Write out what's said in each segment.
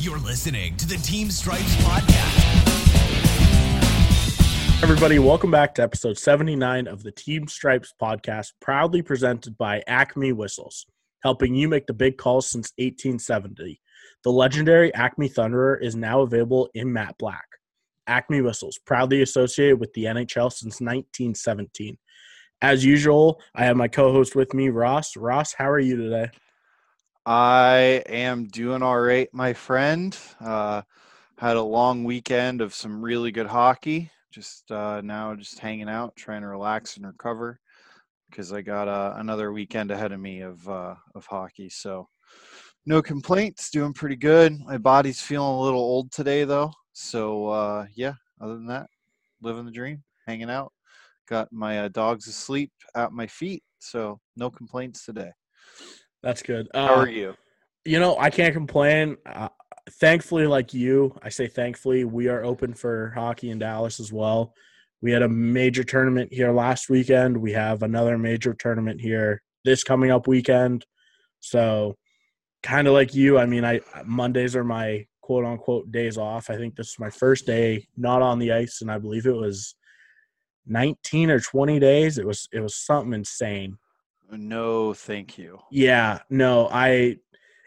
You're listening to the Team Stripes Podcast. Everybody, welcome back to episode 79 of the Team Stripes podcast, proudly presented by Acme Whistles, helping you make the big calls since 1870. The legendary Acme Thunderer is now available in matte black. Acme Whistles, proudly associated with the NHL since 1917. As usual, I have my co host with me, Ross. Ross, how are you today? I am doing all right, my friend. Uh, had a long weekend of some really good hockey. Just uh, now, just hanging out, trying to relax and recover because I got uh, another weekend ahead of me of uh, of hockey. So, no complaints. Doing pretty good. My body's feeling a little old today, though. So, uh, yeah. Other than that, living the dream, hanging out. Got my uh, dogs asleep at my feet, so no complaints today. That's good. How Uh, are you? You know, I can't complain. Uh, thankfully, like you, I say thankfully, we are open for hockey in Dallas as well. We had a major tournament here last weekend. We have another major tournament here this coming up weekend. So, kind of like you, I mean, I Mondays are my quote unquote days off. I think this is my first day not on the ice, and I believe it was 19 or 20 days. It was it was something insane. No, thank you. Yeah, no, I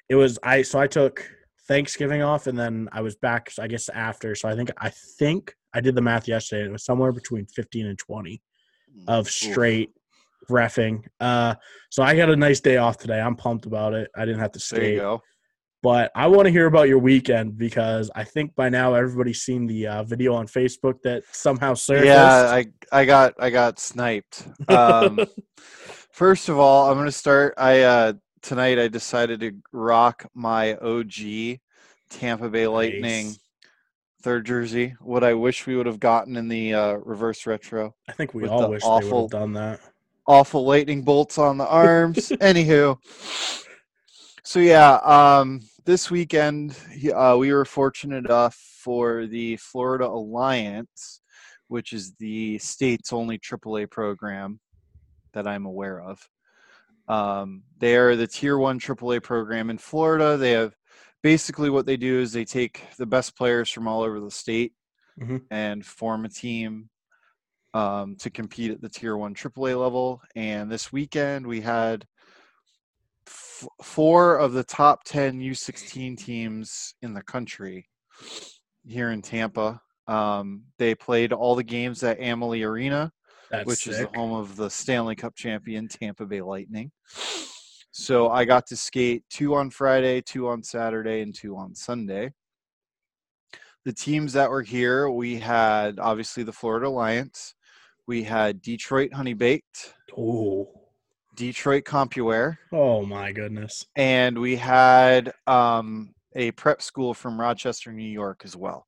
it was I so I took Thanksgiving off and then I was back I guess after. So I think I think I did the math yesterday it was somewhere between 15 and 20 of Oof. straight refing. Uh so I got a nice day off today. I'm pumped about it. I didn't have to There you skate. go. But I want to hear about your weekend because I think by now everybody's seen the uh, video on Facebook that somehow surfaced. Yeah, I I got I got sniped. Um, first of all, I'm gonna start. I uh, tonight I decided to rock my OG Tampa Bay Lightning Nice. third jersey. What I wish we would have gotten in the uh, reverse retro. I think we all wish they would have done that. Awful lightning bolts on the arms. Anywho, so yeah, um, this weekend uh, we were fortunate enough for the Florida Alliance, which is the state's only AAA program that I'm aware of. Um, they are the tier one AAA program in Florida. They have basically what they do is they take the best players from all over the state Mhm. and form a team um, to compete at the tier one AAA level. And this weekend we had f- four of the top 10 U16 teams in the country here in Tampa. Um, they played all the games at Amalie Arena That's which is the home of the Stanley Cup champion Tampa Bay Lightning. So I got to skate two on Friday, two on Saturday, and two on Sunday. The teams that were here, we had obviously the Florida Alliance, we had Detroit Honey Baked, Oh. Detroit CompuWare, Oh my goodness. and we had um, a prep school from Rochester, New York as well.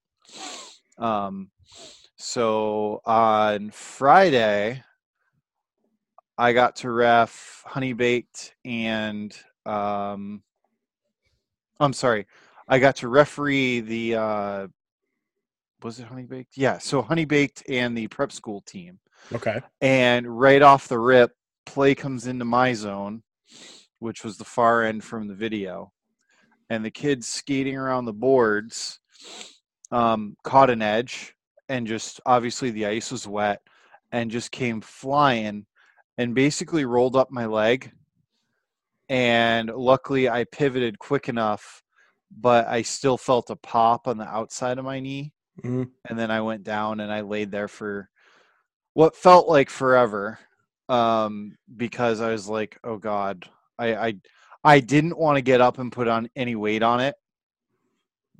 Um, so on Friday, I got to ref Honey Baked and um, I'm sorry, I got to referee the uh, was it Honey Baked? Yeah, so Honey Baked and the prep school team Okay. and right off the rip, play comes into my zone, which was the far end from the video, and the kids skating around the boards um, caught an edge, and just obviously the ice was wet, and just came flying, and basically rolled up my leg, and luckily I pivoted quick enough, but I still felt a pop on the outside of my knee Mhm. and then I went down and I laid there for what felt like forever um, because I was like, oh God, I I, I didn't want to get up and put on any weight on it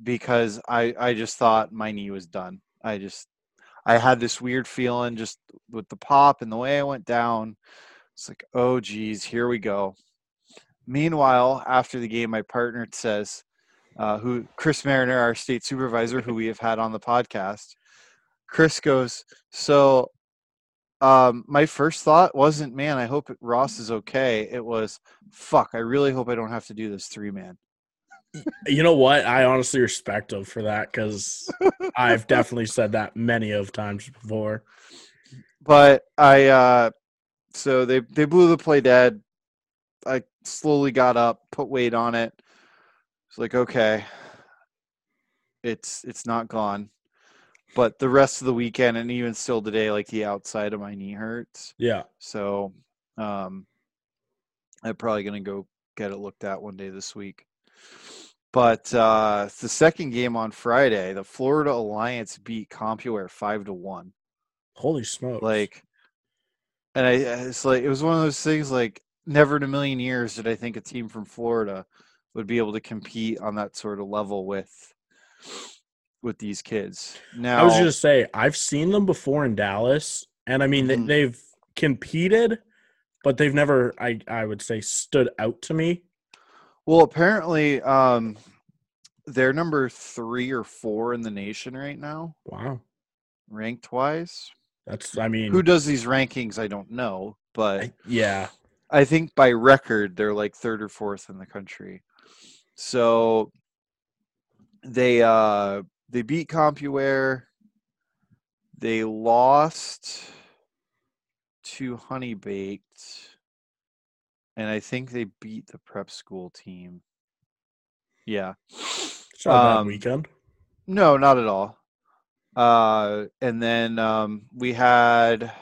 because I I just thought my knee was done. I just I had this weird feeling just with the pop and the way I went down. It's like, oh geez, here we go. Meanwhile, after the game, my partner says, uh, who Chris Mariner, our state supervisor, who we have had on the podcast, Chris goes, so um, my first thought wasn't, man, I hope Ross is okay. It was, fuck, I really hope I don't have to do this three man. You know what? I honestly respect him for that because I've definitely said that many of times before. But I, uh, so they they blew the play dead. I slowly got up, put weight on it. It's like, okay, It's it's not gone. But the rest of the weekend and even still today, like the outside of my knee hurts. Yeah. So um I'm probably gonna go get it looked at one day this week. But uh the second game on Friday, the Florida Alliance beat CompuWare five to one. Holy smokes! Like and I it's like it was one of those things like never in a million years did I think a team from Florida would be able to compete on that sort of level with with these kids. Now I was gonna say I've seen them before in Dallas, and I mean Mhm. they, they've competed, but they've never, I I would say, stood out to me. Well apparently um they're number three or four in the nation right now, Wow, ranked wise. that's I mean, Who does these rankings? I don't know, but I- yeah, I think by record they're like third or fourth in the country. So they uh they beat CompuWare. They lost to Honey Baked. And I think they beat the prep school team. Yeah. it's not a bad Um, weekend. No, not at all. Uh, and then um, we had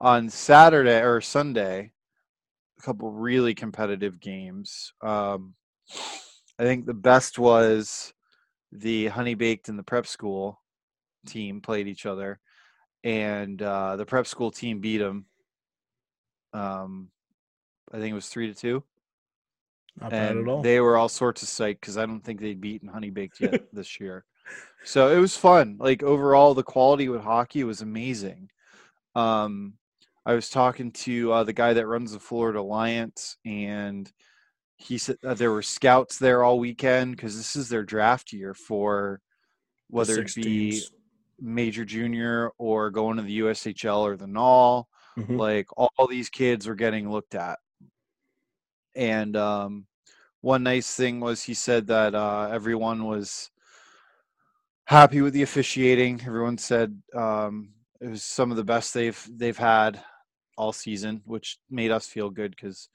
on Saturday or Sunday a couple really competitive games. Um, I think the best was the Honey Baked and the Prep School team played each other, and uh, the Prep School team beat them. Um, I think it was three to two Not bad at and all. they were all sorts of psyched because I don't think they'd beaten Honey Baked yet this year. So it was fun. Like overall, the quality with hockey was amazing. Um, I was talking to uh, the guy that runs the Florida Alliance, and he said uh, there were scouts there all weekend because this is their draft year for whether it be major junior or going to the USHL or the NAL Mhm. like all these kids were getting looked at and um, one nice thing was he said that uh, everyone was happy with the officiating. Everyone said um, it was some of the best they've they've had all season which made us feel good because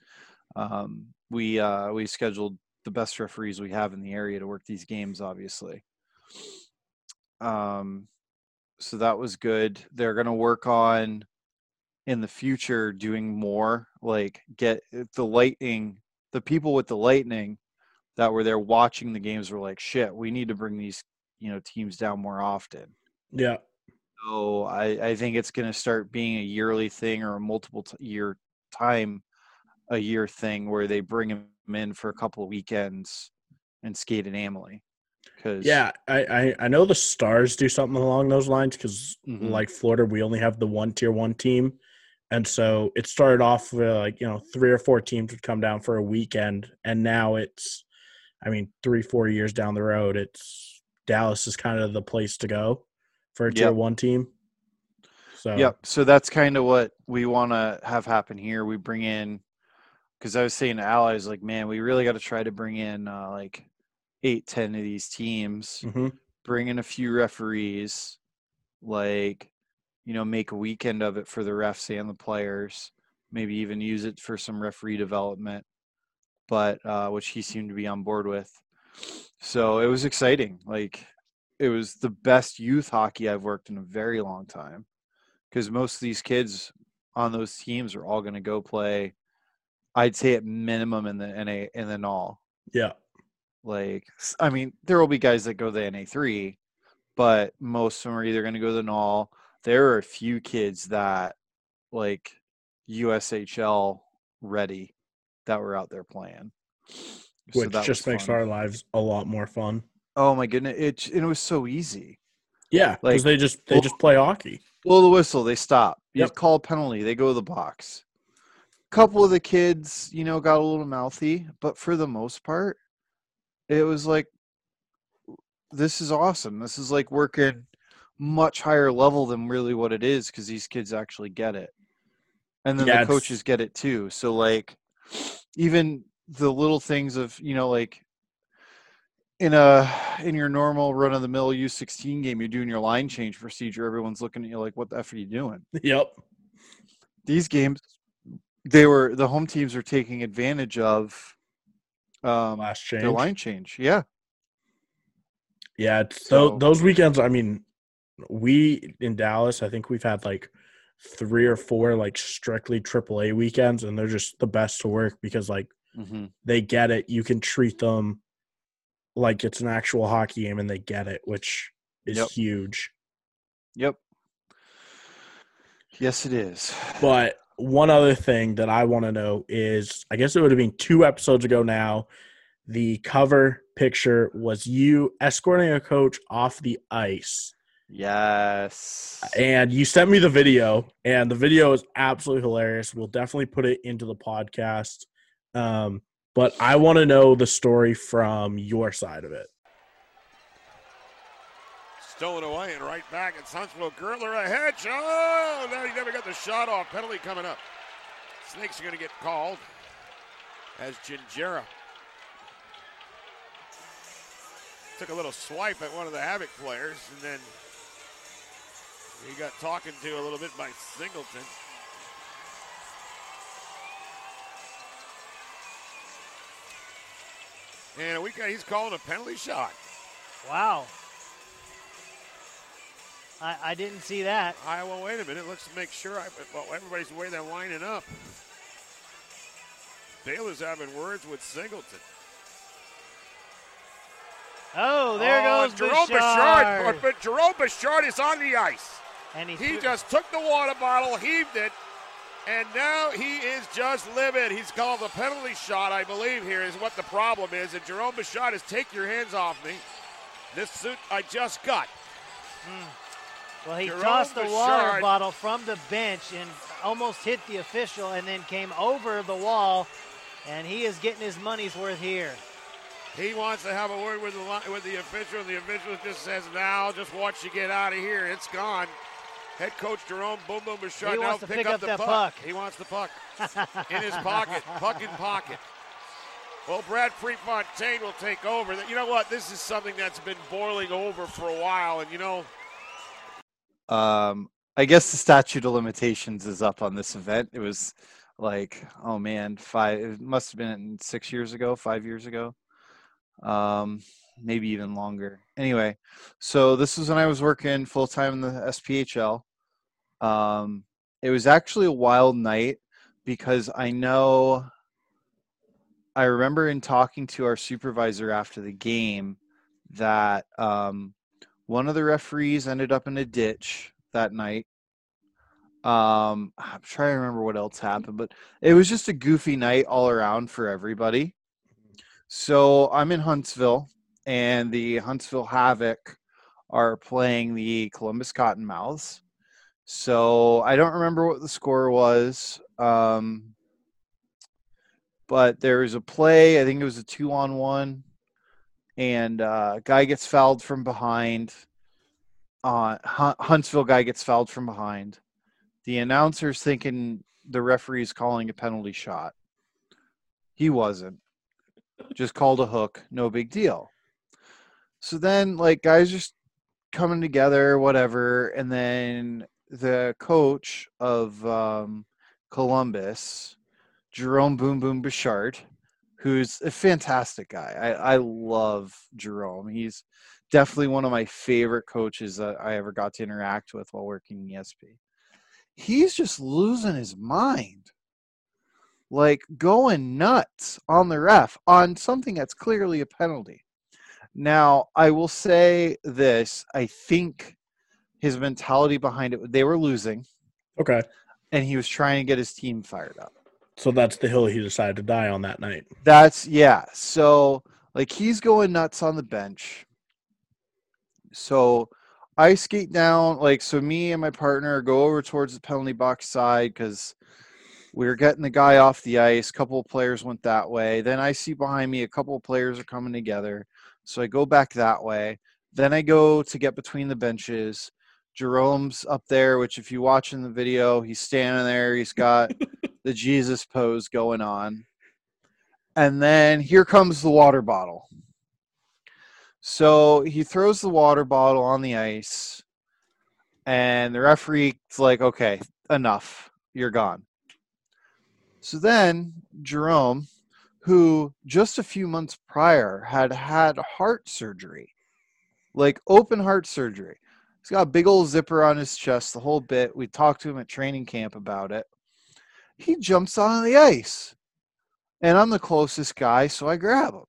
um, we uh, we scheduled the best referees we have in the area to work these games obviously. Um, so that was good. They're going to work on in the future doing more like get uh, the lightning the people with the lightning that were there watching the games were like shit we need to bring these you know teams down more often Yeah, so i i think it's going to start being a yearly thing or a multiple t- year time a year thing where they bring them in for a couple of weekends and skate in Amalie because yeah. I, I I know the Stars do something along those lines because Mhm. like Florida, we only have the one tier one team, and so it started off with like you know three or four teams would come down for a weekend, and now it's, I mean, three four years down the road, it's Dallas is kind of the place to go for a tier Yep. one team. So Yep. So that's kind of what we want to have happen here. We bring in, because I was saying to allies, like, man, we really got to try to bring in uh, like eight, ten of these teams, hmm bring in a few referees, like, you know, make a weekend of it for the refs and the players. Maybe even use it for some referee development, but uh, which he seemed to be on board with. So it was exciting. Like, it was the best youth hockey I've worked in a very long time because most of these kids on those teams are all going to go play. I'd say at minimum in the NA in the NAL. yeah, Like, I mean, there will be guys that go to the NA three, but most of them are either going to go to the NAL. There are a few kids that like USHL ready that were out there playing, So which just makes fun. our lives a lot more fun. Oh my goodness! It it was so easy. Yeah, because Like, they just they just play hockey. blow the whistle, they stop. You Yep. call a penalty, they go to the box. Couple of the kids, you know, got a little mouthy, but for the most part, it was like, this is awesome. This is like working much higher level than really what it is because these kids actually get it. And then Yeah, the it's- coaches get it too. So, like, even the little things of, you know, like, in a in your normal run of the mill U16 game, you're doing your line change procedure. Everyone's looking at you like, "What the f are you doing?" Yep. These games, they were the home teams are taking advantage of um, Last their change. line change. Yeah, Yeah, it's So- tho- those weekends. I mean, we in Dallas, I think we've had like three or four like strictly AAA weekends, and they're just the best to work because like hmm they get it. You can treat them like it's an actual hockey game, and they get it, which is Yep. huge. Yep. Yes, it is. But one other thing that I want to know is I guess it would have been two episodes ago now. The cover picture was you escorting a coach off the ice. Yes. And you sent me the video, and the video is absolutely hilarious. We'll definitely put it into the podcast. Um, but I want to know the story from your side of it. Stolen away and right back. It's Huntsville. Gertler ahead. Oh, no, he never got the shot off. Penalty coming up. Snakes are going to get called as Gingerra took a little swipe at one of the Havoc players and then he got talking to a little bit by Singleton. And we got, he's calling a penalty shot. Wow. I, I didn't see that. I well, wait a minute. Let's make sure. I, well, everybody's the way they're lining up. Baylor's having words with Singleton. Oh, there Oh, goes Jerome Bechard. Bechard. But Jerome Bechard is on the ice. And he, He just took the water bottle, heaved it, and now he is just livid. He's called a penalty shot, I believe. Here is what the problem is. And Jerome Bechard is take your hands off me. This suit I just got. Hmm. well, he Jerome tossed the water bottle from the bench and almost hit the official, and then came over the wall. And he is getting his money's worth here. He wants to have a word with the with the official, and the official just says, "Now, just watch you get out of here. It's gone." Head coach Jerome Boom Boom Bechard He now to pick, pick up, up the that puck. puck. He wants the puck in his pocket, puck in pocket. Well, Brad Prefontaine will take over. You know what? This is something that's been boiling over for a while, and you know, Um, I guess the statute of limitations is up on this event. It was like, oh man, five. It must have been six years ago, five years ago, um, maybe even longer. Anyway, so this was when I was working full time in the SPHL. Um, it was actually a wild night because I know. I remember in talking to our supervisor after the game that um, one of the referees ended up in a ditch that night. Um, I'm trying to remember what else happened, but it was just a goofy night all around for everybody. So I'm in Huntsville, and the Huntsville Havoc are playing the Columbus Cottonmouths. So I don't remember what the score was. Um, but there was a play. I think it was a two on one, and uh, guy gets fouled from behind. Uh, Huntsville guy gets fouled from behind. The announcer's thinking the referee's calling a penalty shot. He wasn't. Just called a hook. No big deal. So then, like, guys just coming together, whatever. And then the coach of um, Columbus, Jerome Boom Boom Bechard, who's a fantastic guy. I, I love Jerome. He's definitely one of my favorite coaches that I ever got to interact with while working in ESP. He's just losing his mind. Like going nuts on the ref on something that's clearly a penalty. Now, I will say this I think his mentality behind it, they were losing, Okay. and he was trying to get his team fired up. So that's the hill he decided to die on that night. That's yeah. So like he's going nuts on the bench. So I skate down like so me and my partner go over towards the penalty box side because we were getting the guy off the ice. A couple of players went that way. Then I see behind me a couple of players are coming together. So I go back that way. Then I go to get between the benches. Jerome's up there, which if you watch in the video, he's standing there. He's got the Jesus pose going on. And then here comes the water bottle. So he throws the water bottle on the ice, and the referee's like, okay, enough. You're gone. So then Jerome, who just a few months prior had had heart surgery, like open heart surgery. He's got a big old zipper on his chest, the whole bit. We talked to him at training camp about it. He jumps on the ice, and I'm the closest guy, so I grab him.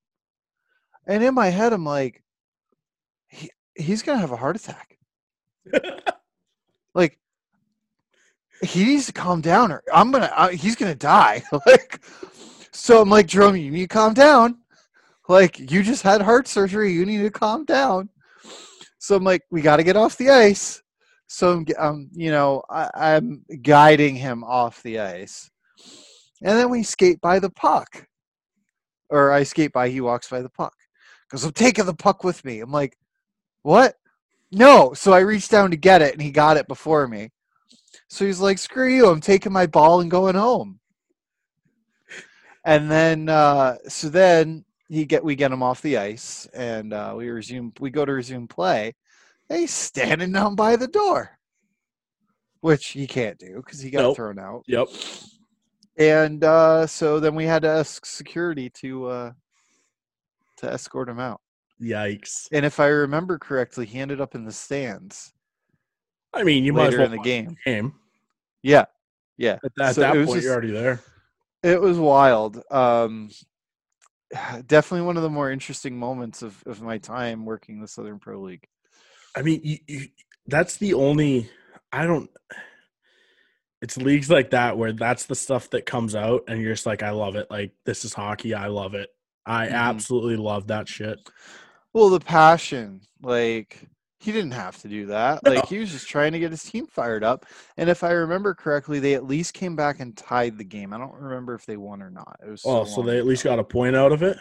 And in my head, I'm like, he, he's gonna have a heart attack. like he needs to calm down, or I'm gonna. Uh, he's gonna die. like, so I'm like, Jerome, you need to calm down. Like, you just had heart surgery. You need to calm down. So I'm like, we got to get off the ice. So I'm, um, you know, I, I'm guiding him off the ice, and then we skate by the puck, or I skate by. He walks by the puck because I'm taking the puck with me. I'm like, what? No. So I reached down to get it, and he got it before me. So he's like, screw you. I'm taking my ball and going home. And then, uh, so then he get we get him off the ice, and uh, we resume. We go to resume play. He's standing down by the door, which he can't do because he got Nope. thrown out. Yep. And uh, so then we had to ask security to uh, to escort him out. Yikes. And if I remember correctly, he ended up in the stands I mean, you might as well in the game. game. Yeah, yeah. At that, So that it was point, just- you're already there. It was wild. Um, definitely one of the more interesting moments of, of my time working the Southern Pro League. I mean, you, you, that's the only. I don't. It's leagues like that where that's the stuff that comes out, and you're just like, I love it. Like this is hockey. I love it. I Mhm. absolutely love that shit. Well, the passion, like he didn't have to do that. Like No. he was just trying to get his team fired up. And if I remember correctly, they at least came back and tied the game. I don't remember if they won or not. It was Oh, so they at least got a point out of it.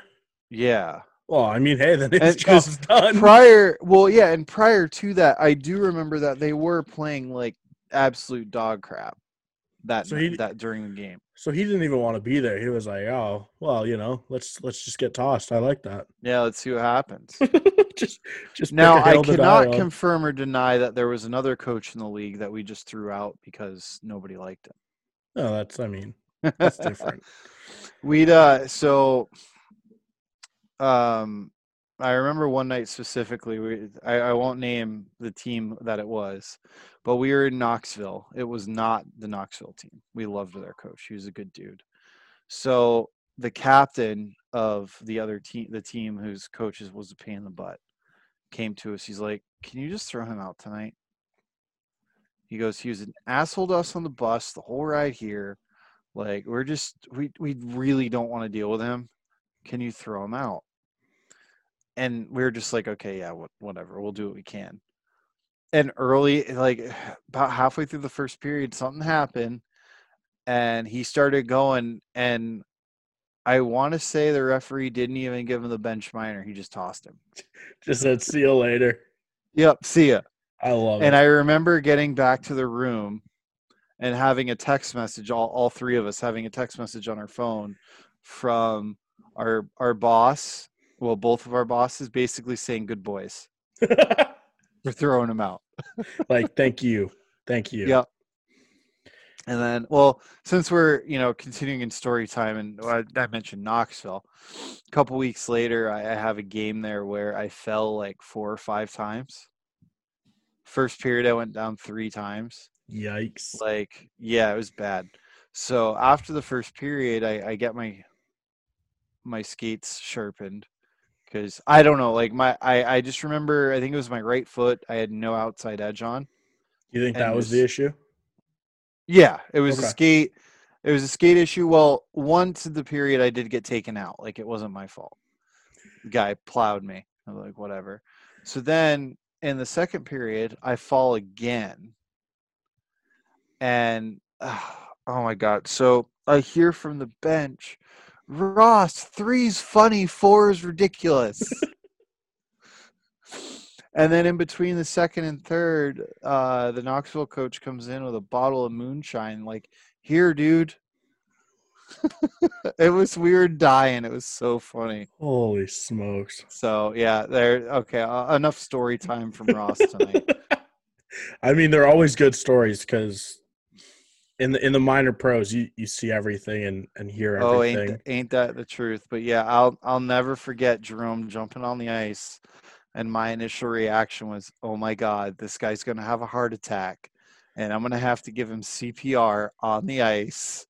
yeah. Well, I mean, hey, then his And uh, 'cause job's done. prior well yeah and prior to that i do remember that they were playing like absolute dog crap that So he- that during the game so he didn't even want to be there. He was like, "Oh, well, you know, let's let's just get tossed." I like that. yeah let's see what happens just just now i hill to die cannot confirm or deny that there was another coach in the league that we just threw out because nobody liked him No, that's. I mean, that's different. we'd uh so um i remember one night specifically we I, I won't name the team that it was but we were in knoxville. It was not the knoxville team. We loved their coach. He was a good dude. So the captain of the other team the team whose coaches was a pain in the butt came to us. He's like can you just throw him out tonight? He goes he was an asshole to us on the bus the whole ride here. Like we're just we we really don't want to deal with him. Can you throw him out? And we are just like, okay, yeah, whatever. We'll do what we can. And early, like about halfway through the first period, something happened, and he started going. And I want to say the referee didn't even give him the bench minor; he just tossed him. Just said, "See you later." Yep, see ya. I love And it. And I remember getting back to the room and having a text message, all, all three of us having a text message on our phone from our our boss, well, both of our bosses basically saying good boys. We're throwing him out. like, thank you, thank you. Yep. And then, well, since we're you know continuing in story time, and I, I mentioned Knoxville, a couple weeks later, I, I have a game there where I fell like four or five times. First period, I went down three times. Yikes. Like, yeah, it was bad. So after the first period, I, I get my my skates sharpened because I don't know. Like my, I I just remember I think it was my right foot. I had no outside edge on. You think and that was the issue? Yeah, it was a skate. It was a skate issue. Well, once in the period, I did get taken out. Like it wasn't my fault. The guy plowed me. I was like, whatever. So then in the second period, I fall again, and oh my god! So I hear from the bench, Ross, three's funny, four is ridiculous. And then in between the second and third, uh, the Knoxville coach comes in with a bottle of moonshine, like, here, dude. it was weird dying. It was so funny. Holy smokes. So yeah, there. Okay, uh, enough story time from Ross tonight. I mean, they're always good stories because in the in the minor pros, you, you see everything and, and hear everything. oh, ain't ain't that the truth? But yeah, I'll I'll never forget Jerome jumping on the ice and my initial reaction was, "Oh my god, this guy's going to have a heart attack and I'm going to have to give him CPR on the ice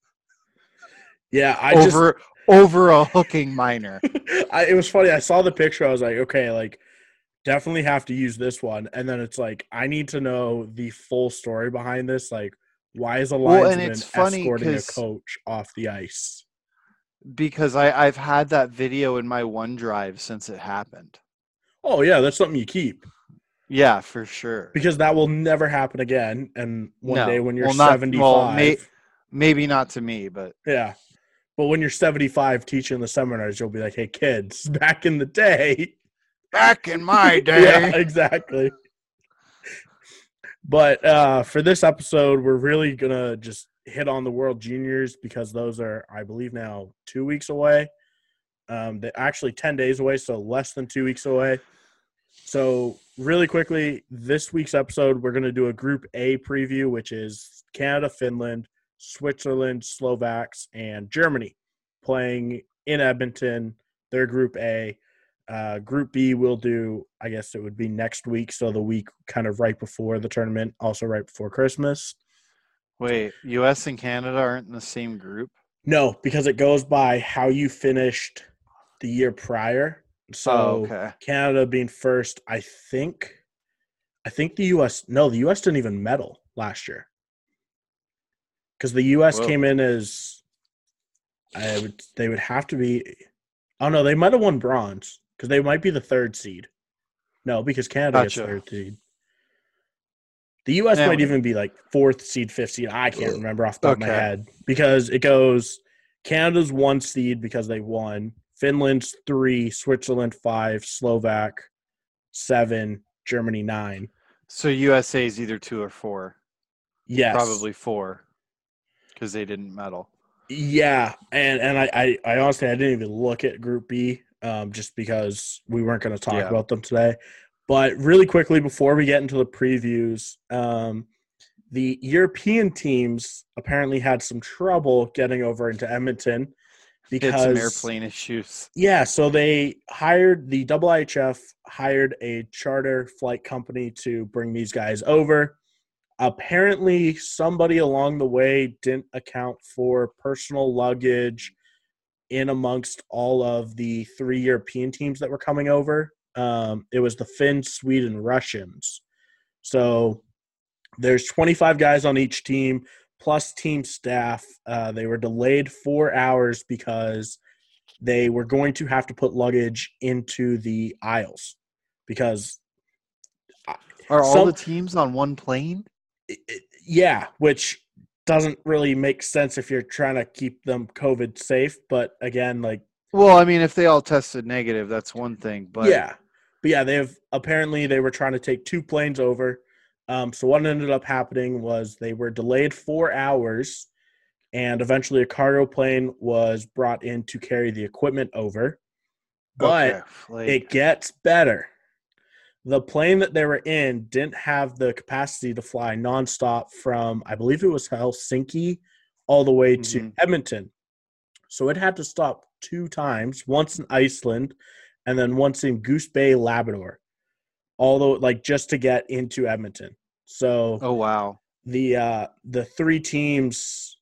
Yeah, I over over a hooking minor." I, it was funny. I saw the picture. I was like, okay, like definitely have to use this one. And then it's like I need to know the full story behind this. Like, why is a Well, and linesman it's funny escorting a coach off the ice? because I I've had that video in my OneDrive since it happened. Oh yeah, that's something you keep Yeah, for sure. because that will never happen again. And one No. day when you're Well, not- well, 75, may- Maybe not to me, but yeah. But when you're 75 teaching the seminars, you'll be like, "Hey kids, back in the day, back in my yeah, exactly. But uh, for this episode, we're really gonna just hit on the World Juniors because those are, I believe, now two weeks away. Um, they're actually ten days away, so less than two weeks away. So really quickly, this week's episode, we're gonna do a Group A preview, which is Canada, Finland, Switzerland, Slovaks, and Germany playing in Edmonton. Their Group A. Uh, group B will do, I guess it would be next week, so the week kind of right before the tournament, also right before Christmas. wait, US and Canada aren't in the same group? No, because it goes by how you finished the year prior. So oh, okay. Canada being first, I think. I think the U.S. No, the U.S. didn't even medal last year because the U.S. Whoa. came in as I would. They would have to be. Oh no, they might have won bronze because they might be the third seed. No, because Canada is Gotcha. third seed. The U.S. Might we- even be like fourth seed, fifth seed. I can't remember off the top of my head because it goes Canada's one seed because they won. Finland's three, Switzerland five, Slovak seven, Germany nine. So USA is either two or four. Yes, Probably four. Because they didn't medal. Yeah, and and I, I I honestly I didn't even look at Group B, um, just because we weren't going to talk Yeah. about them today. But really quickly before we get into the previews, um, the European teams apparently had some trouble getting over into Edmonton because some airplane issues. Yeah, so they hired the IIHF hired a charter flight company to bring these guys over. Apparently, somebody along the way didn't account for personal luggage in amongst all of the three European teams that were coming over. Um, it was the Finns, Sweden, Russians. So there's 25 guys on each team plus team staff. Uh, they were delayed four hours because they were going to have to put luggage into the aisles because Are all Some- the teams on one plane? it- it- yeah which doesn't really make sense if you're trying to keep them covid safe but again like Well, I mean, if they all tested negative, that's one thing. But yeah but yeah they have apparently they were trying to take two planes over um, so what ended up happening was they were delayed four hours and eventually a cargo plane was brought in to carry the equipment over but Okay, it gets better. The plane that they were in didn't have the capacity to fly nonstop from, I believe it was Helsinki, all the way to Mhm. Edmonton. So it had to stop two times, once in Iceland and then once in Goose Bay, Labrador, although like just to get into Edmonton. So oh wow. the uh the three teams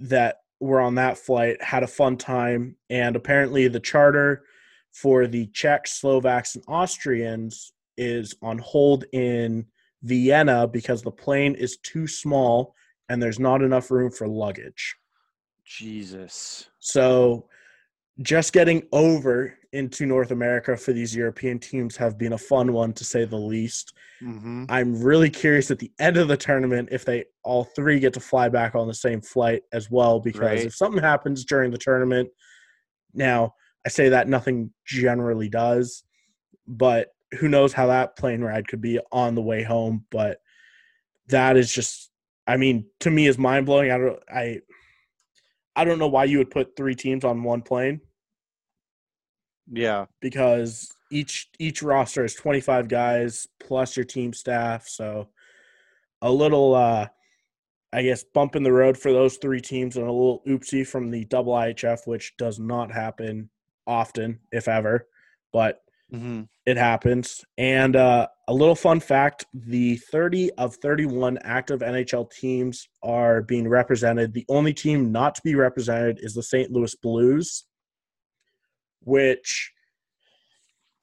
that were on that flight had a fun time and apparently the charter for the Czechs, Slovaks and Austrians is on hold in Vienna because the plane is too small and there's not enough room for luggage. Jesus. So just getting over into North America for these European teams have been a fun one to say the least. hmm I'm really curious at the end of the tournament if they all three get to fly back on the same flight as well. Because Right. if something happens during the tournament, now I say that nothing generally does, but who knows how that plane ride could be on the way home. But that is just, I mean, to me is mind blowing. I don't, I, I don't know why you would put three teams on one plane Yeah. because each each roster is 25 guys plus your team staff so a little uh i guess bump in the road for those three teams and a little oopsie from the double ihf which does not happen often if ever but hmm It happens. And uh, a little fun fact the 30 of 31 active NHL teams are being represented. The only team not to be represented is the St. Louis Blues, which,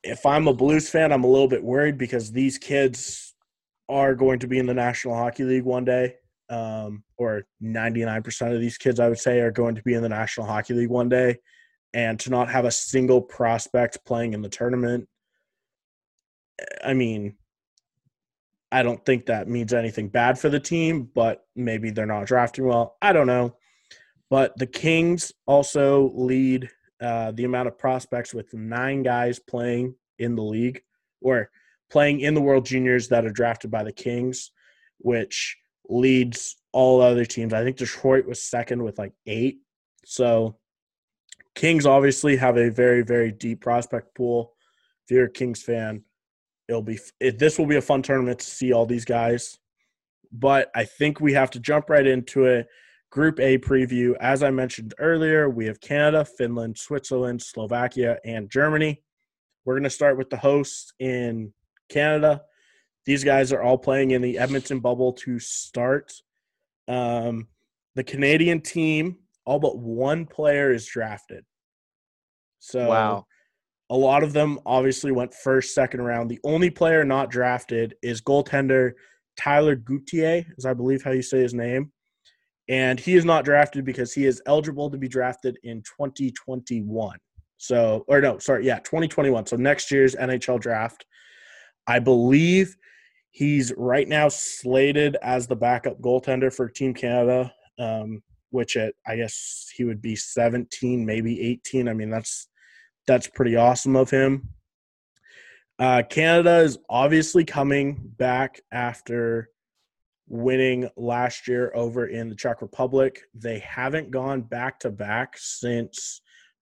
if I'm a Blues fan, I'm a little bit worried because these kids are going to be in the National Hockey League one day. Um, or 99% of these kids, I would say, are going to be in the National Hockey League one day. And to not have a single prospect playing in the tournament I mean, I don't think that means anything bad for the team, but maybe they're not drafting well. I don't know. But the Kings also lead uh, the amount of prospects with nine guys playing in the league or playing in the World Juniors that are drafted by the Kings, which leads all other teams. I think Detroit was second with like eight. So Kings obviously have a very, very deep prospect pool. If you're a Kings fan, it'll be it, this will be a fun tournament to see all these guys. But i think we have to jump right into it. Group a preview. As i mentioned earlier we have canada finland switzerland slovakia and germany. We're going to start with the hosts in canada. These guys are all playing in the edmonton bubble to start. Um, the canadian team all but one player is drafted so Wow. a lot of them obviously went first, second round. The only player not drafted is goaltender Taylor Gauthier, is I believe how you say his name. And he is not drafted because he is eligible to be drafted in 2021. So, or no, sorry, yeah, 2021. So next year's NHL draft. I believe he's right now slated as the backup goaltender for Team Canada, um, which at I guess he would be 17, maybe 18. I mean, that's that's pretty awesome of him. Uh, Canada is obviously coming back after winning last year over in the Czech Republic. They haven't gone back to back since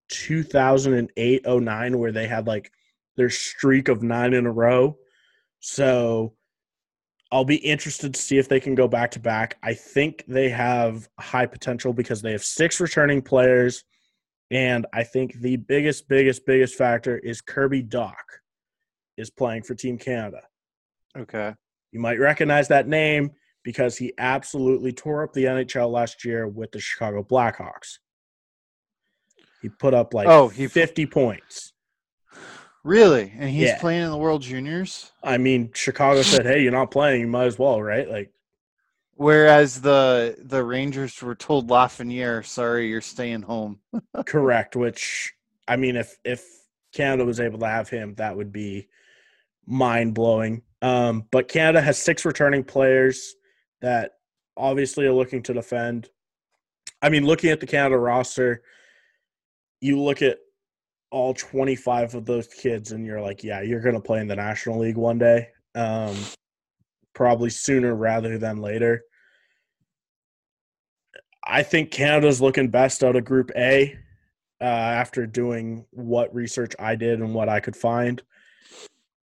2008 09, where they had like their streak of nine in a row. So I'll be interested to see if they can go back to back. I think they have high potential because they have six returning players. And I think the biggest, biggest, biggest factor is Kirby Dach is playing for Team Canada. Okay. You might recognize that name because he absolutely tore up the NHL last year with the Chicago Blackhawks. He put up like Oh, he- 50 points. Really? And he's Yeah. playing in the World Juniors? I mean, Chicago said, "Hey, you're not playing. You might as well, right?" Like, Whereas the the Rangers were told Lafreniere, sorry, you're staying home. correct. Which I mean, if if Canada was able to have him, that would be mind blowing. Um, but Canada has six returning players that obviously are looking to defend. I mean, looking at the Canada roster, you look at all 25 of those kids and you're like, yeah, you're going to play in the National League one day. Um, probably sooner rather than later. I think Canada's looking best out of Group A uh, after doing what research I did and what I could find.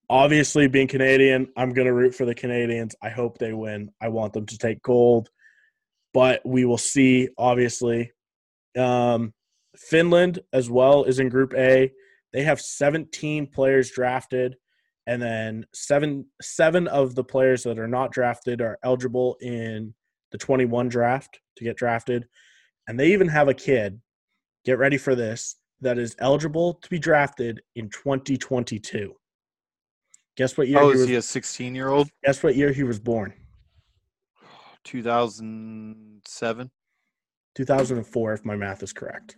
Obviously, being Canadian, I'm going to root for the Canadians. I hope they win. I want them to take gold, but we will see, obviously. Um, Finland, as well, is in Group A. They have 17 players drafted, and then seven seven of the players that are not drafted are eligible in the 21 draft to get drafted. And they even have a kid, get ready for this, that is eligible to be drafted in 2022. Guess what year Oh, he is was he a 16 year old? guess what year he was born? 2007. 2004 if my math is correct.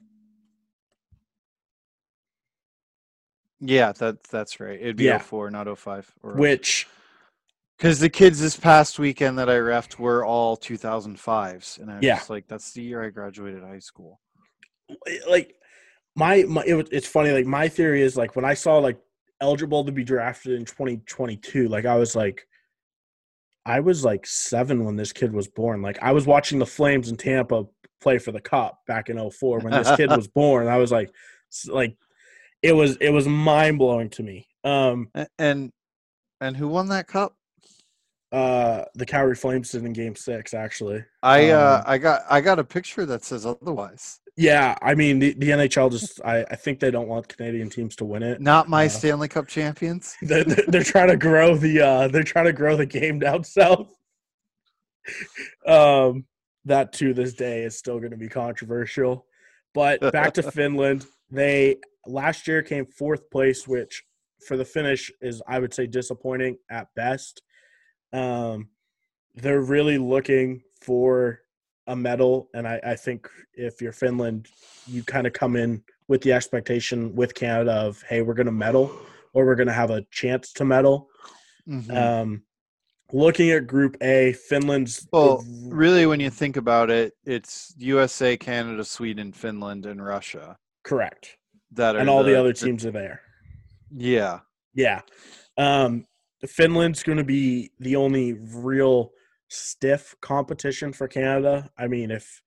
Yeah, that that's right. It'd be Yeah. 04, not 05. Or oh Which because the kids this past weekend that I refed were all 2005s, and I was Yeah. just like, that's the year I graduated high school. like my, my it, it's funny like my theory is like when I saw like eligible to be drafted in 2022 like I was like I was like 7 when this kid was born like I was watching the Flames in Tampa play for the cup back in 04 when this kid was born I was like like it was it was mind blowing to me um And and who won that cup? uh the Calgary Flames did in game 6 actually I uh Um, I got I got a picture that says otherwise. Yeah, I mean the, the NHL just I, I think they don't want Canadian teams to win it. Not my Uh, Stanley Cup champions. They're, they're they're trying to grow the uh they're trying to grow the game down south. Um that to this day is still going to be controversial. But back to Finland, they last year came fourth place, which for the finish is I would say disappointing at best. Um, they're really looking for a medal, and I, I think if you're Finland, you kind of come in with the expectation with Canada of hey, we're going to medal or we're going to have a chance to medal. Mhm. Um, looking at Group A, Finland's well, really, when you think about it, it's USA, Canada, Sweden, Finland, and Russia correct, that are and all the, other teams are there. Yeah. Yeah. Um, Finland's going to be the only real stiff competition for Canada. I mean, if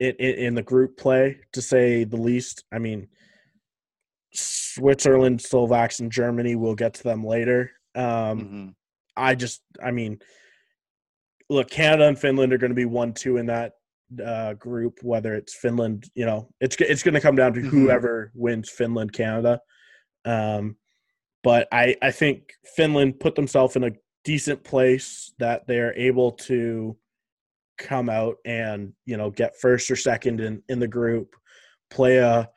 it, it in the group play, to say the least. I mean, Switzerland, Slovaks, and Germany. We'll get to them later. Um, Mhm. I just, I mean, look, Canada and Finland are going to be one, two in that uh, group. Whether it's Finland, you know, it's it's going to come down to Mhm. whoever wins Finland, Canada. Um, but I I think Finland put themselves in a decent place that they are able to come out and you know get first or second in in the group, play a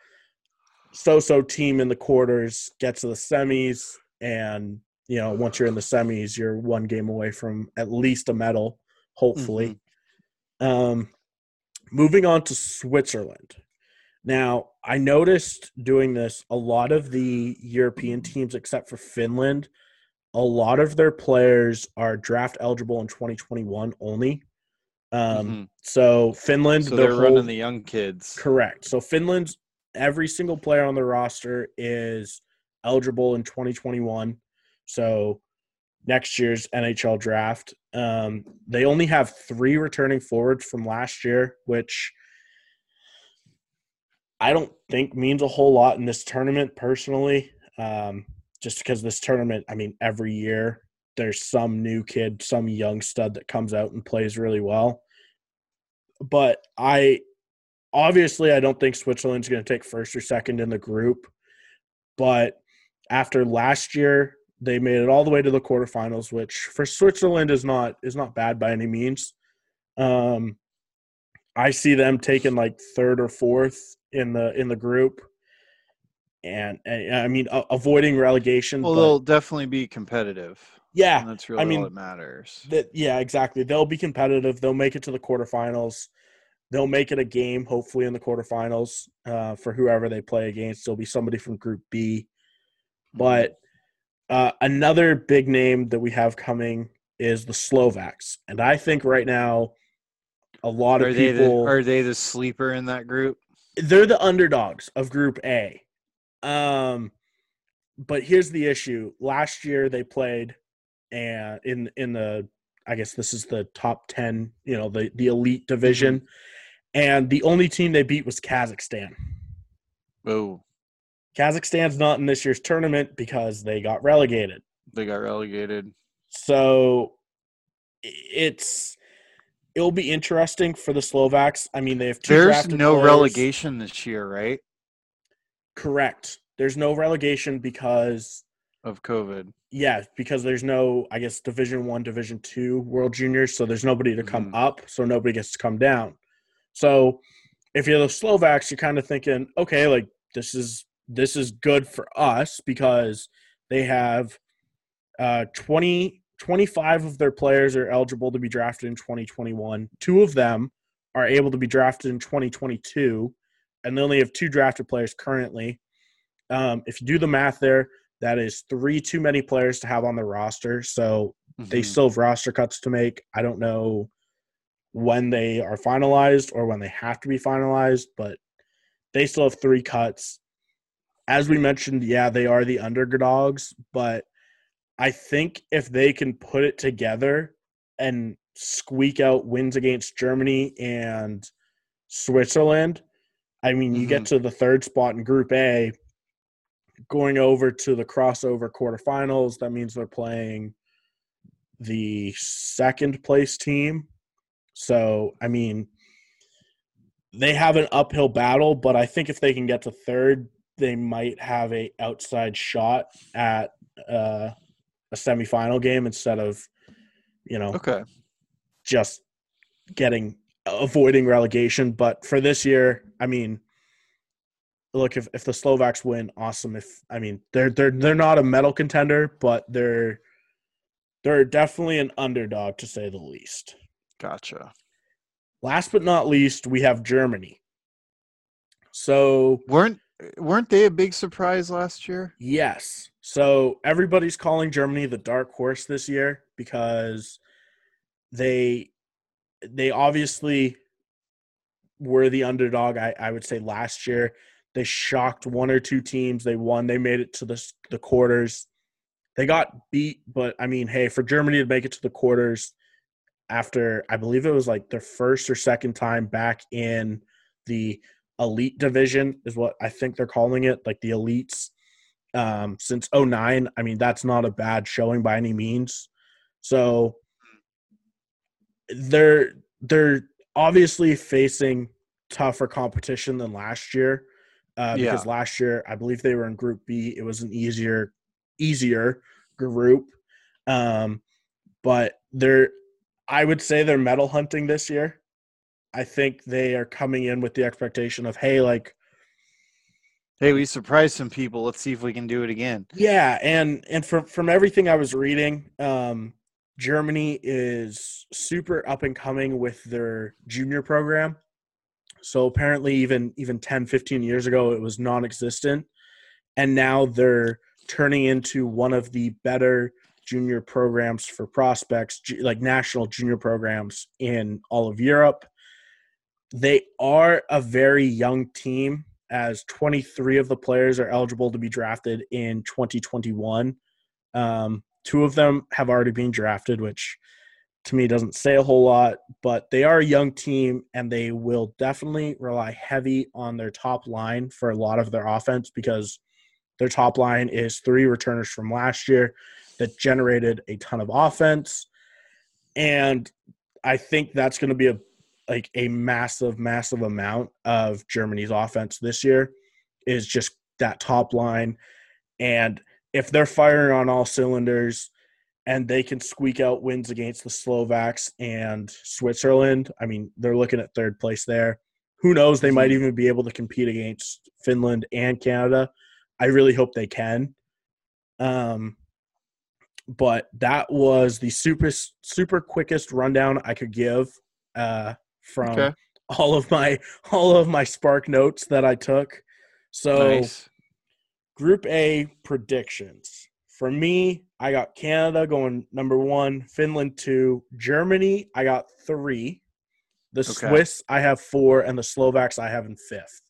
so-so team in the quarters, get to the semis, and you know once you're in the semis, you're one game away from at least a medal, hopefully. Um, moving on to Switzerland. Now, I noticed doing this, a lot of the European teams, except for Finland, a lot of their players are draft eligible in 2021 only. Um, Mhm. So Finland, So they're whole- running the young kids. Correct. So Finland's every single player on the roster is eligible in 2021. So next year's NHL draft. Um, they only have three returning forwards from last year, which I don't think means a whole lot in this tournament personally. Um, just because this tournament, I mean, every year there's some new kid, some young stud that comes out and plays really well. But I obviously I don't think Switzerland's going to take first or second in the group. But after last year, they made it all the way to the quarterfinals, which for Switzerland is not is not bad by any means. Um, I see them taking like third or fourth in the in the group, and, and I mean a- avoiding relegation. Well, but- they'll definitely be competitive. yeah, And that's really mean, all that matters. that yeah, exactly. They'll be competitive. They'll make it to the quarterfinals. They'll make it a game, hopefully in the quarterfinals, uh, for whoever they play against. There'll be somebody from Group B. But uh, another big name that we have coming is the Slovaks, and I think right now, a lot are of they the, people are they the sleeper in that group? they're the underdogs of Group A. Um, but here's the issue: last year they played, and in in the I guess this is the top ten, you know, the the elite division, and the only team they beat was Kazakhstan. Oh, Kazakhstan's not in this year's tournament because they got relegated. they got relegated. So it's it'll be interesting for the Slovaks. I mean, they have two There's no players. relegation this year, right? Correct. There's no relegation because Of COVID. yeah, because there's no I guess Division 1, Division 2 World Juniors, so there's nobody to come Mhm. up, so nobody gets to come down. So if you're the Slovaks, you're kind of thinking, okay, like this is this is good for us because they have uh 20 25 of their players are eligible to be drafted in 2021. Two of them are able to be drafted in 2022, and they only have two drafted players currently. Um, if you do the math there, that is three too many players to have on the roster. So they Mhm. still have roster cuts to make. I don't know when they are finalized or when they have to be finalized, but they still have three cuts. As we mentioned, yeah, they are the underdogs, but I think if they can put it together and squeak out wins against Germany and Switzerland, I mean, you get mm-hmm. to the third spot in Group A, going over to the crossover quarterfinals, that means they're playing the second place team. So, I mean, they have an uphill battle, but I think if they can get to third, they might have a outside shot at uh, a semifinal game instead of, you know, Okay. just getting avoiding relegation. But for this year, I mean, look if, if the Slovaks win, awesome. If I mean they're they're they're not a medal contender, but they're they're definitely an underdog to say the least. Gotcha. Last but not least, we have Germany. So Weren't Eh, weren't they a big surprise last year? Yes. So everybody's calling Germany the dark horse this year because they they obviously were the underdog. I, I would say last year they shocked one or two teams. They won. They made it to the the quarters. They got beat, but I mean, hey, for Germany to make it to the quarters after I believe it was like their first or second time back in the elite division is what I think they're calling it, like the elites um, since 09. I mean, that's not a bad showing by any means. So they're they're obviously facing tougher competition than last year. Uh, Yeah. because last year I believe they were in Group B. It was an easier easier group. Um, but they're I would say they're medal hunting this year. I think they are coming in with the expectation of, hey, like Hey, we surprised some people. Let's see if we can do it again. Yeah, and and from from everything I was reading, um, Germany is super up and coming with their junior program. So apparently even even 10, 15 years ago it was non-existent and now they're turning into one of the better junior programs for prospects, like national junior programs in all of Europe. They are a very young team as 23 of the players are eligible to be drafted in 2021. Um, two of them have already been drafted, which to me doesn't say a whole lot, but they are a young team and they will definitely rely heavy on their top line for a lot of their offense because their top line is three returners from last year that generated a ton of offense. And I think that's going to be a like a massive, massive amount of Germany's offense this year is just that top line. And if they're firing on all cylinders and they can squeak out wins against the Slovaks and Switzerland, I mean, they're looking at third place there. Who knows? They might even be able to compete against Finland and Canada. I really hope they can. Um, but that was the super super quickest rundown I could give uh, from Okay. all of my all of my Spark notes that I took. So nice. Group A predictions. For me, I got Canada going number one, Finland two, Germany, I got three. The Okay. Swiss, I have four, and the Slovaks, I have in fifth.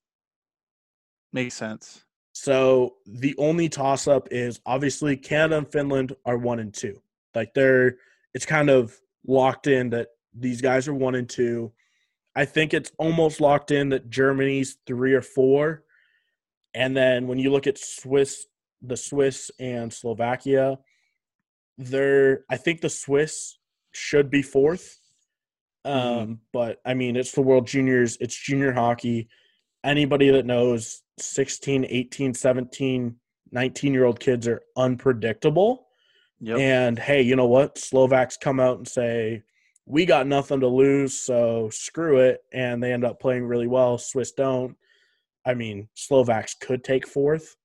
Makes sense. So the only toss up is obviously Canada and Finland are one and two. Like they're, it's kind of locked in that these guys are one and two. I think it's almost locked in that Germany's three or four. And then when you look at Swiss, the Swiss and Slovakia, they're, I think the Swiss should be fourth. Um, but I mean, it's the World Juniors, it's junior hockey. Anybody that knows 16, 18, 17, 19 year old kids are unpredictable. Yep. And hey, you know what? Slovaks come out and say, we got nothing to lose, so screw it. And they end up playing really well. Swiss don't. I mean, Slovaks could take fourth,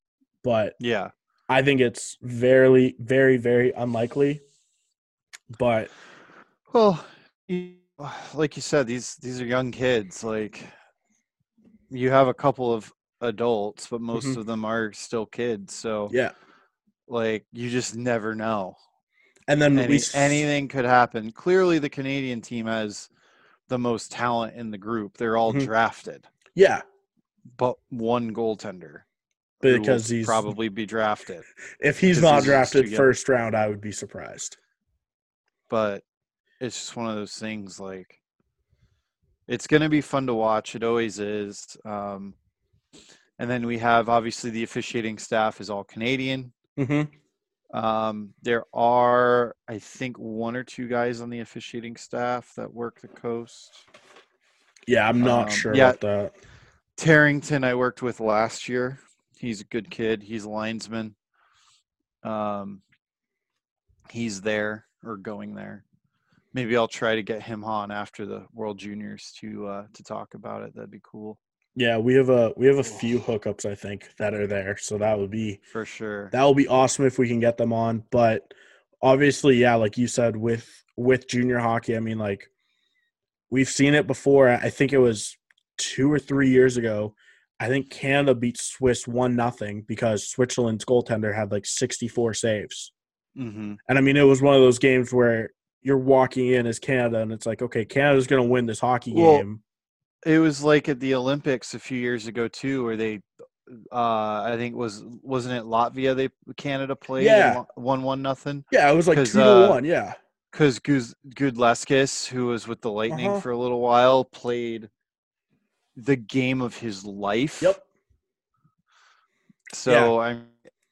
but yeah. I think it's very, very, very unlikely. But Well, like you said, these these are young kids. Like you have a couple of adults, but most Mhm. of them are still kids. So yeah. like you just never know. And then Any, we anything could happen. Clearly, the Canadian team has the most talent in the group. They're all Mhm. drafted, Yeah, but one goaltender because he's probably be drafted. if he's not he's drafted first round, I would be surprised. but it's just one of those things like it's going to be fun to watch it always is um, and then we have obviously the officiating staff is all canadian Mm-hmm. Um, there are i think one or two guys on the officiating staff that work the coast Yeah, I'm not Um, sure yeah. about that. Tarrington, I worked with last year. He's a good kid. He's a linesman. Um, he's there or going there. Maybe I'll try to get him on after the World Juniors to uh, to talk about it. That'd be cool Yeah, we have a we have a few hookups I think that are there, so that would be for sure. that will be awesome if we can get them on. But obviously, yeah, like you said, with with junior hockey, I mean, like we've seen it before. I think it was two or three years ago. I think Canada beat Swiss one nothing because Switzerland's goaltender had like sixty four saves. hmm And I mean, it was one of those games where you're walking in as Canada, and it's like, okay, Canada's going to win this hockey Well, game. It was like at the Olympics a few years ago too, where they, uh, I think was wasn't it Latvia they Canada played Yeah. one one nothing Yeah, it was like two to uh, one. Yeah, because Guz Gudlevskis, who was with the Lightning Uh-huh. for a little while, played the game of his life. yep. So I'm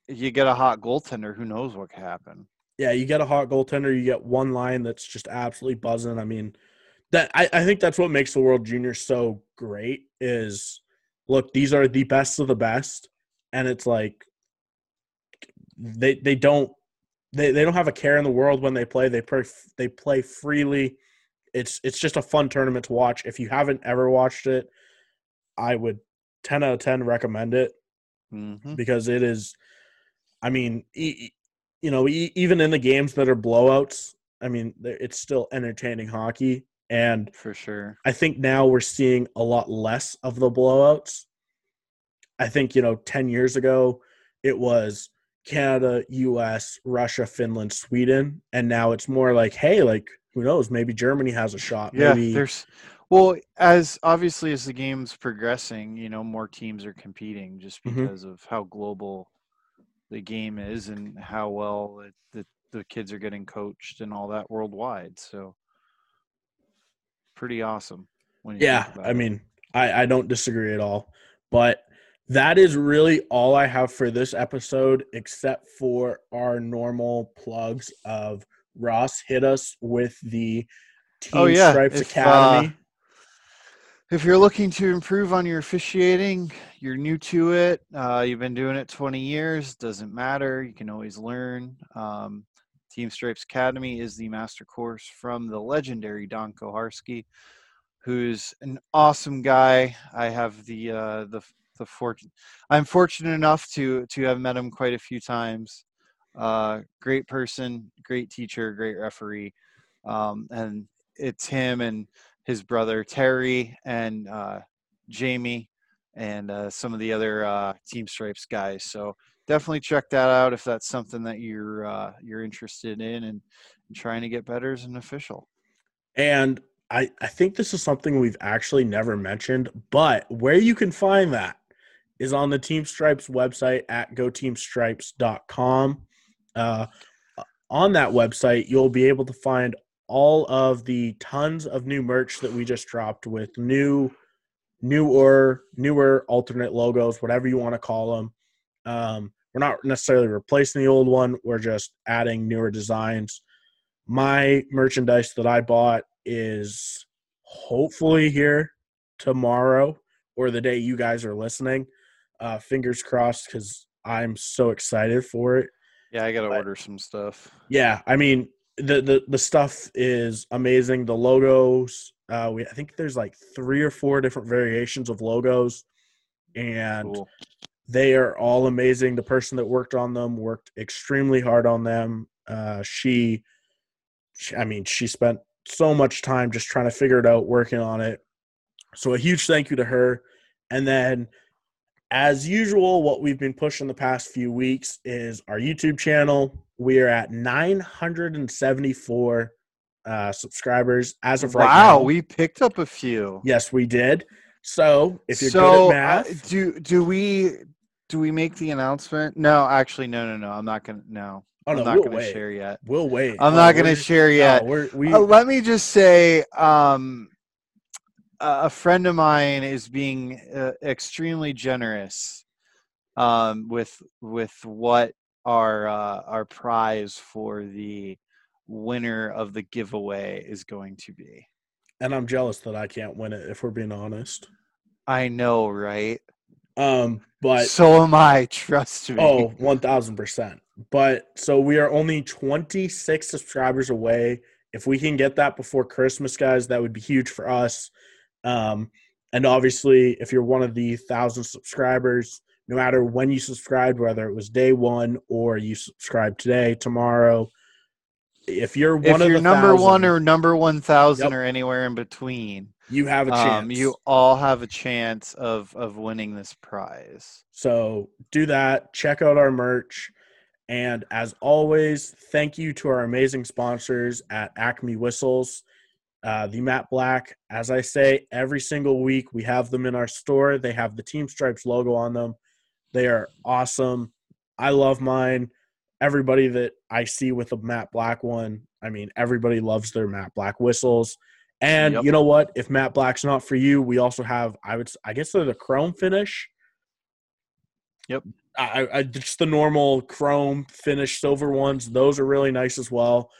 you get a hot goaltender, who knows what could happen. Yeah, you get a hot goaltender, you get one line that's just absolutely buzzing. I mean, that I, I think that's what makes the World Junior so great is look, these are the best of the best, and it's like they they don't they, they don't have a care in the world when they play. They play they play freely. It's it's just a fun tournament to watch. If you haven't ever watched it, I would ten out of ten recommend it hmm because it is i mean e- you know e- even in the games that are blowouts i mean it's still entertaining hockey and For sure. i think now we're seeing a lot less of the blowouts i think you know 10 years ago it was canada us russia finland sweden and now it's more like hey like who knows maybe germany has a shot Yeah, maybe there's well as obviously as the game's progressing, you know, more teams are competing just Mhm. because of how global the game is and how well it, the the kids are getting coached and all that worldwide. So pretty awesome. When you Yeah, I it. mean, I, I don't disagree at all. But that is really all I have for this episode, except for our normal plugs of Ross hit us with the Team Oh, yeah, Stripes if, Academy. If you're looking to improve on your officiating, you're new to it, uh, you've been doing it 20 years, doesn't matter. You can always learn. Um, Team Stripes Academy is the master course from the legendary Don Koharski, who's an awesome guy. I have the uh, the the fortune. I'm fortunate enough to to have met him quite a few times. Uh, great person, great teacher, great referee, um, and it's him and his brother Terry and uh, Jamie and uh, some of the other uh, Team Stripes guys. So definitely check that out if that's something that you're uh, you're interested in and, and trying to get better as an official. and I, I think this is something we've actually never mentioned, but where you can find that is on the Team Stripes website at goteamstripes.com. Uh, on that website, you'll be able to find all of the tons of new merch that we just dropped with new, newer, newer alternate logos, whatever you want to call them. Um, we're not necessarily replacing the old one; we're just adding newer designs. My merchandise that I bought is hopefully here tomorrow or the day you guys are listening. Uh, fingers crossed because I'm so excited for it. Yeah, I got to But- order some stuff. Yeah, I mean the the the stuff is amazing. The logos, uh, we I think there's like three or four different variations of logos, and Cool. They are all amazing. The person that worked on them worked extremely hard on them. Uh, she, she, I mean, she spent so much time just trying to figure it out, working on it. So a huge thank you to her. And then, as usual, what we've been pushing the past few weeks is our YouTube channel. We are at 974 uh, subscribers as of right wow, now. we picked up a few. yes, we did. So if you're so good at uh, math, do do we do we make the announcement? No, actually, no, no, no. I'm not gonna. No, oh no, I'm not we'll gonna wait. share yet. We'll wait. I'm Oh, not gonna share no, yet. we're, we Uh, let me just say, um, a a friend of mine is being uh, extremely generous um, with with what our uh, our prize for the winner of the giveaway is going to be. and I'm jealous that I can't win it. If we're being honest, I know, right? Um, but so am I. Trust me. Oh, 1000%. But so we are only 26 subscribers away. If we can get that before Christmas, guys, that would be huge for us. Um, and obviously, if you're one of the thousand subscribers, no matter when you subscribed, whether it was day one or you subscribe today, tomorrow, if you're one if of you're the number one or number one thousand Yep. or anywhere in between, you have a chance. um, you all have a chance of of winning this prize. So do that. Check out our merch. And as always, thank you to our amazing sponsors at Acme Whistles. Uh, the Matte Black, as I say, every single week we have them in our store. They have the Team Stripes logo on them. They are awesome. I love mine. Everybody that I see with a matte black one, I mean, everybody loves their matte black whistles. And Yep. you know what? If matte black's not for you, we also have I would I guess they're the chrome finish. Yep. I, I just the normal chrome finish silver ones. Those are really nice as well.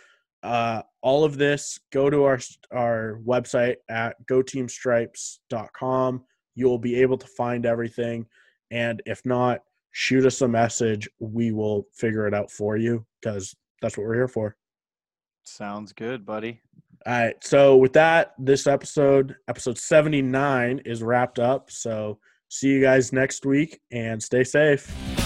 Uh, all of this, go to our our website at goteamstripes.com. You will be able to find everything, and if not, shoot us a message. We will figure it out for you because that's what we're here for. Sounds good, buddy. All right. So with that, this episode, episode 79, is wrapped up. So see you guys next week and stay safe.